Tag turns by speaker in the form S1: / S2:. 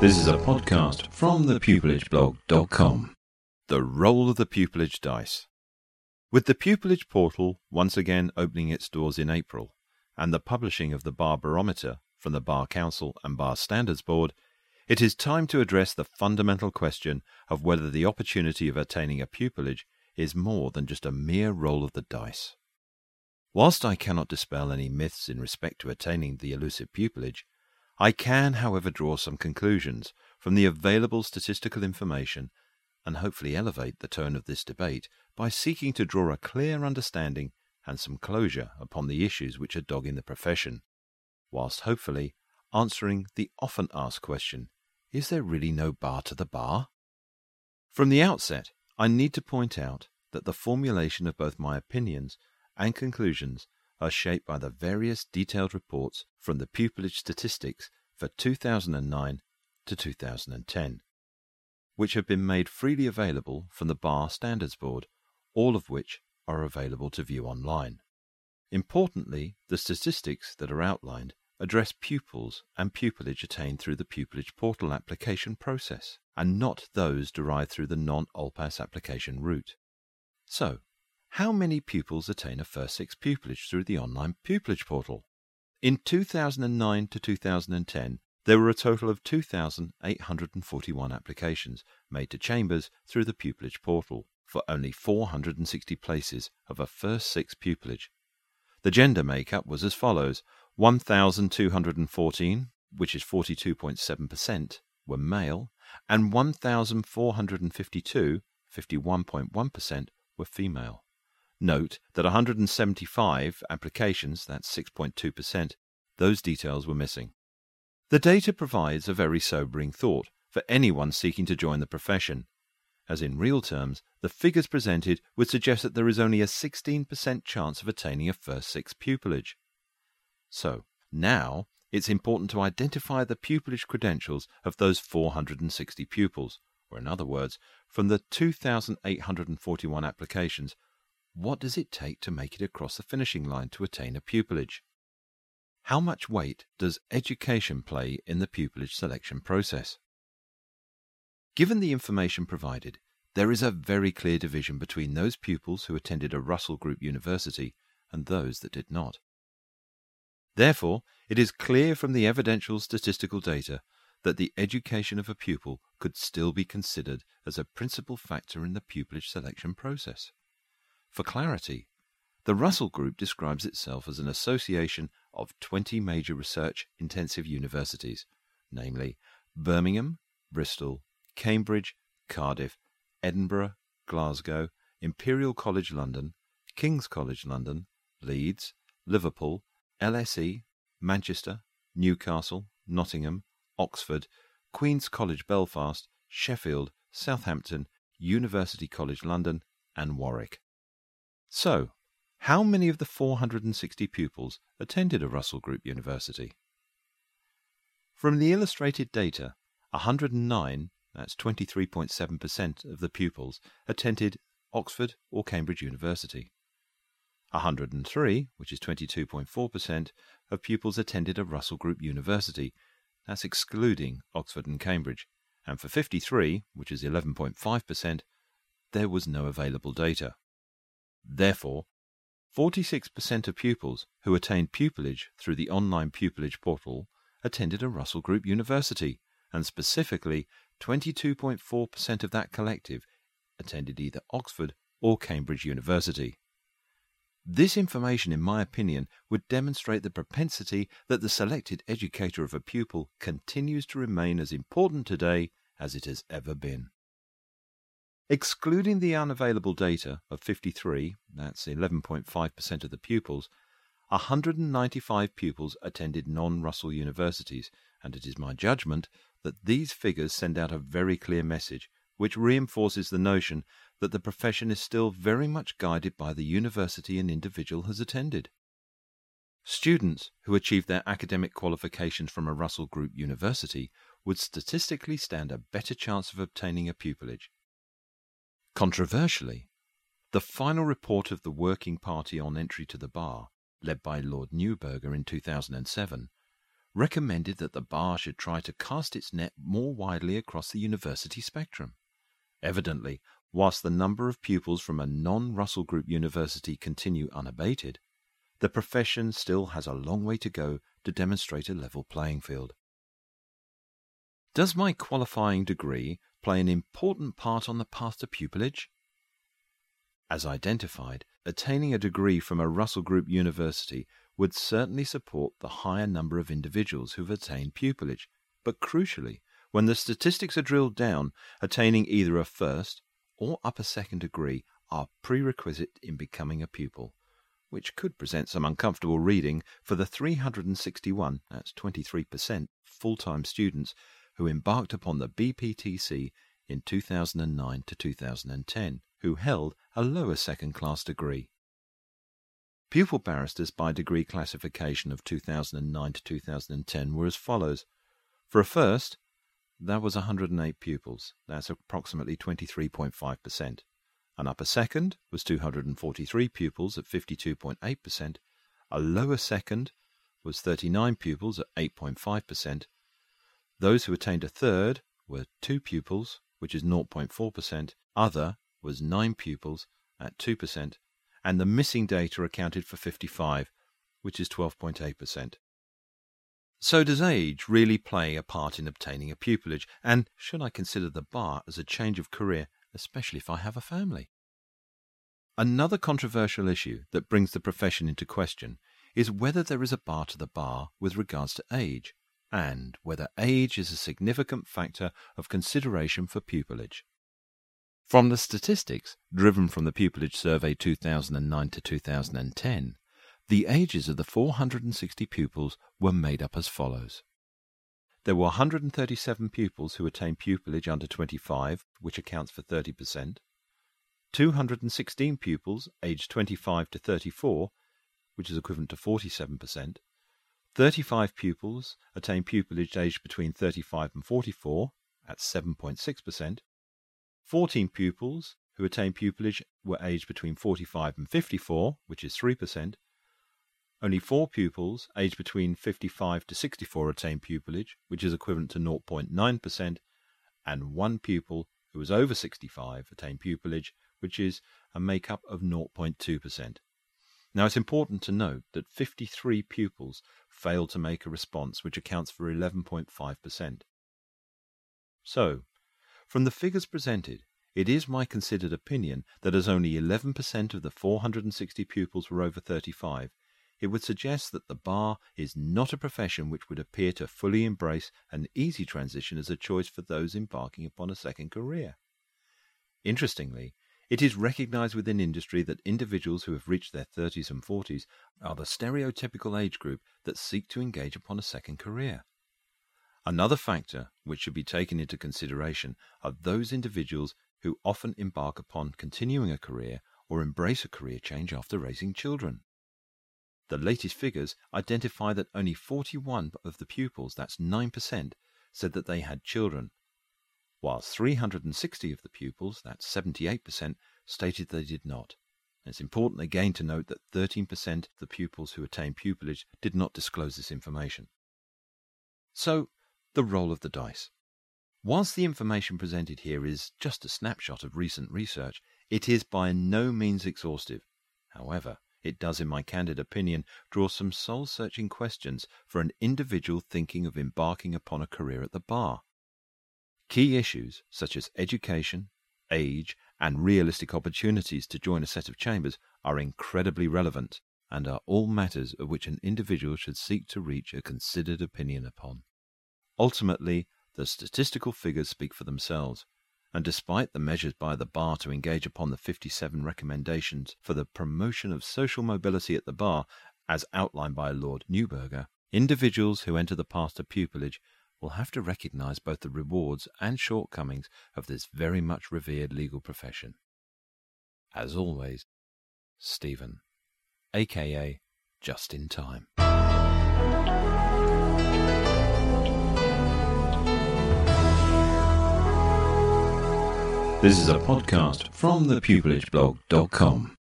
S1: This is a podcast from thepupillageblog.com.
S2: The Roll of the Pupillage Dice. With the Pupillage Portal once again opening its doors in April, and the publishing of the Bar Barometer from the Bar Council and Bar Standards Board, it is time to address the fundamental question of whether the opportunity of attaining a pupillage is more than just a mere roll of the dice. Whilst I cannot dispel any myths in respect to attaining the elusive pupillage, I can, however, draw some conclusions from the available statistical information and hopefully elevate the tone of this debate by seeking to draw a clear understanding and some closure upon the issues which are dogging the profession, whilst hopefully answering the often asked question is there really no bar to the bar? From the outset, I need to point out that the formulation of both my opinions and conclusions are shaped by the various detailed reports from the pupillage statistics for 2009 to 2010, which have been made freely available from the Bar Standards Board, all of which are available to view online. Importantly, the statistics that are outlined address pupils and pupillage attained through the pupillage portal application process, and not those derived through the non OLPAS application route. So, how many pupils attain a first six pupillage through the online pupillage portal? In 2009 to 2010, there were a total of 2,841 applications made to chambers through the pupillage portal for only 460 places of a first six pupillage. The gender makeup was as follows 1,214, which is 42.7%, were male, and 1,452, 51.1%, were female. Note that 175 applications, that's 6.2%, those details were missing. The data provides a very sobering thought for anyone seeking to join the profession, as in real terms, the figures presented would suggest that there is only a 16% chance of attaining a first six pupillage. So, now it's important to identify the pupillage credentials of those 460 pupils, or in other words, from the 2,841 applications, what does it take to make it across the finishing line to attain a pupillage? How much weight does education play in the pupillage selection process? Given the information provided, there is a very clear division between those pupils who attended a Russell Group university and those that did not. Therefore, it is clear from the evidential statistical data that the education of a pupil could still be considered as a principal factor in the pupillage selection process. For clarity, the Russell Group describes itself as an association of 20 major research intensive universities, namely Birmingham, Bristol, Cambridge, Cardiff, Edinburgh, Glasgow, Imperial College London, King's College London, Leeds, Liverpool, LSE, Manchester, Newcastle, Nottingham, Oxford, Queen's College Belfast, Sheffield, Southampton, University College London, and Warwick. So, how many of the 460 pupils attended a Russell Group university? From the illustrated data, 109, that's 23.7% of the pupils, attended Oxford or Cambridge University. 103, which is 22.4%, of pupils attended a Russell Group university, that's excluding Oxford and Cambridge, and for 53, which is 11.5%, there was no available data. Therefore, 46% of pupils who attained pupillage through the online pupillage portal attended a Russell Group university, and specifically 22.4% of that collective attended either Oxford or Cambridge University. This information, in my opinion, would demonstrate the propensity that the selected educator of a pupil continues to remain as important today as it has ever been. Excluding the unavailable data of 53, that's 11.5% of the pupils, 195 pupils attended non Russell universities, and it is my judgment that these figures send out a very clear message which reinforces the notion that the profession is still very much guided by the university an individual has attended. Students who achieve their academic qualifications from a Russell Group university would statistically stand a better chance of obtaining a pupillage Controversially, the final report of the Working Party on Entry to the Bar, led by Lord Neuberger in 2007, recommended that the bar should try to cast its net more widely across the university spectrum. Evidently, whilst the number of pupils from a non Russell Group university continue unabated, the profession still has a long way to go to demonstrate a level playing field. Does my qualifying degree play an important part on the path to pupillage? As identified, attaining a degree from a Russell Group university would certainly support the higher number of individuals who've attained pupillage, but crucially, when the statistics are drilled down, attaining either a first or upper second degree are prerequisite in becoming a pupil, which could present some uncomfortable reading for the 361, that's 23%, full time students who embarked upon the BPTC in 2009 to 2010, who held a lower second class degree. Pupil barristers by degree classification of 2009 to 2010 were as follows. For a first, that was 108 pupils. That's approximately 23.5%. An upper second was 243 pupils at 52.8%. A lower second was 39 pupils at 8.5%. Those who attained a third were 2 pupils, which is 0.4%. Other was 9 pupils at 2%. And the missing data accounted for 55, which is 12.8%. So, does age really play a part in obtaining a pupillage? And should I consider the bar as a change of career, especially if I have a family? Another controversial issue that brings the profession into question is whether there is a bar to the bar with regards to age, and whether age is a significant factor of consideration for pupillage. From the statistics driven from the Pupillage Survey 2009 to 2010, the ages of the 460 pupils were made up as follows. There were 137 pupils who attained pupillage under 25, which accounts for 30%, 216 pupils aged 25 to 34, which is equivalent to 47%, 35 pupils attained pupillage aged between 35 and 44, at 7.6%, 14 pupils who attained pupillage were aged between 45 and 54, which is 3%, only four pupils aged between 55 to 64 attained pupillage, which is equivalent to 0.9%, and one pupil who was over 65 attained pupillage, which is a makeup of 0.2%. Now it's important to note that 53 pupils failed to make a response, which accounts for 11.5%. So, from the figures presented, it is my considered opinion that as only 11% of the 460 pupils were over 35, it would suggest that the bar is not a profession which would appear to fully embrace an easy transition as a choice for those embarking upon a second career. Interestingly, it is recognized within industry that individuals who have reached their 30s and 40s are the stereotypical age group that seek to engage upon a second career. Another factor which should be taken into consideration are those individuals who often embark upon continuing a career or embrace a career change after raising children. The latest figures identify that only 41 of the pupils, that's 9%, said that they had children, whilst 360 of the pupils, that's 78%, stated they did not. And it's important again to note that 13% of the pupils who attained pupillage did not disclose this information. So, the roll of the dice. Whilst the information presented here is just a snapshot of recent research, it is by no means exhaustive. However, it does, in my candid opinion, draw some soul searching questions for an individual thinking of embarking upon a career at the bar. Key issues such as education, age, and realistic opportunities to join a set of chambers are incredibly relevant and are all matters of which an individual should seek to reach a considered opinion upon. Ultimately, the statistical figures speak for themselves, and despite the measures by the bar to engage upon the 57 recommendations for the promotion of social mobility at the bar, as outlined by Lord Neuberger, individuals who enter the path to pupillage will have to recognize both the rewards and shortcomings of this very much revered legal profession. As always, Stephen, aka Just in Time.
S1: This is a podcast from thepupillageblog.com.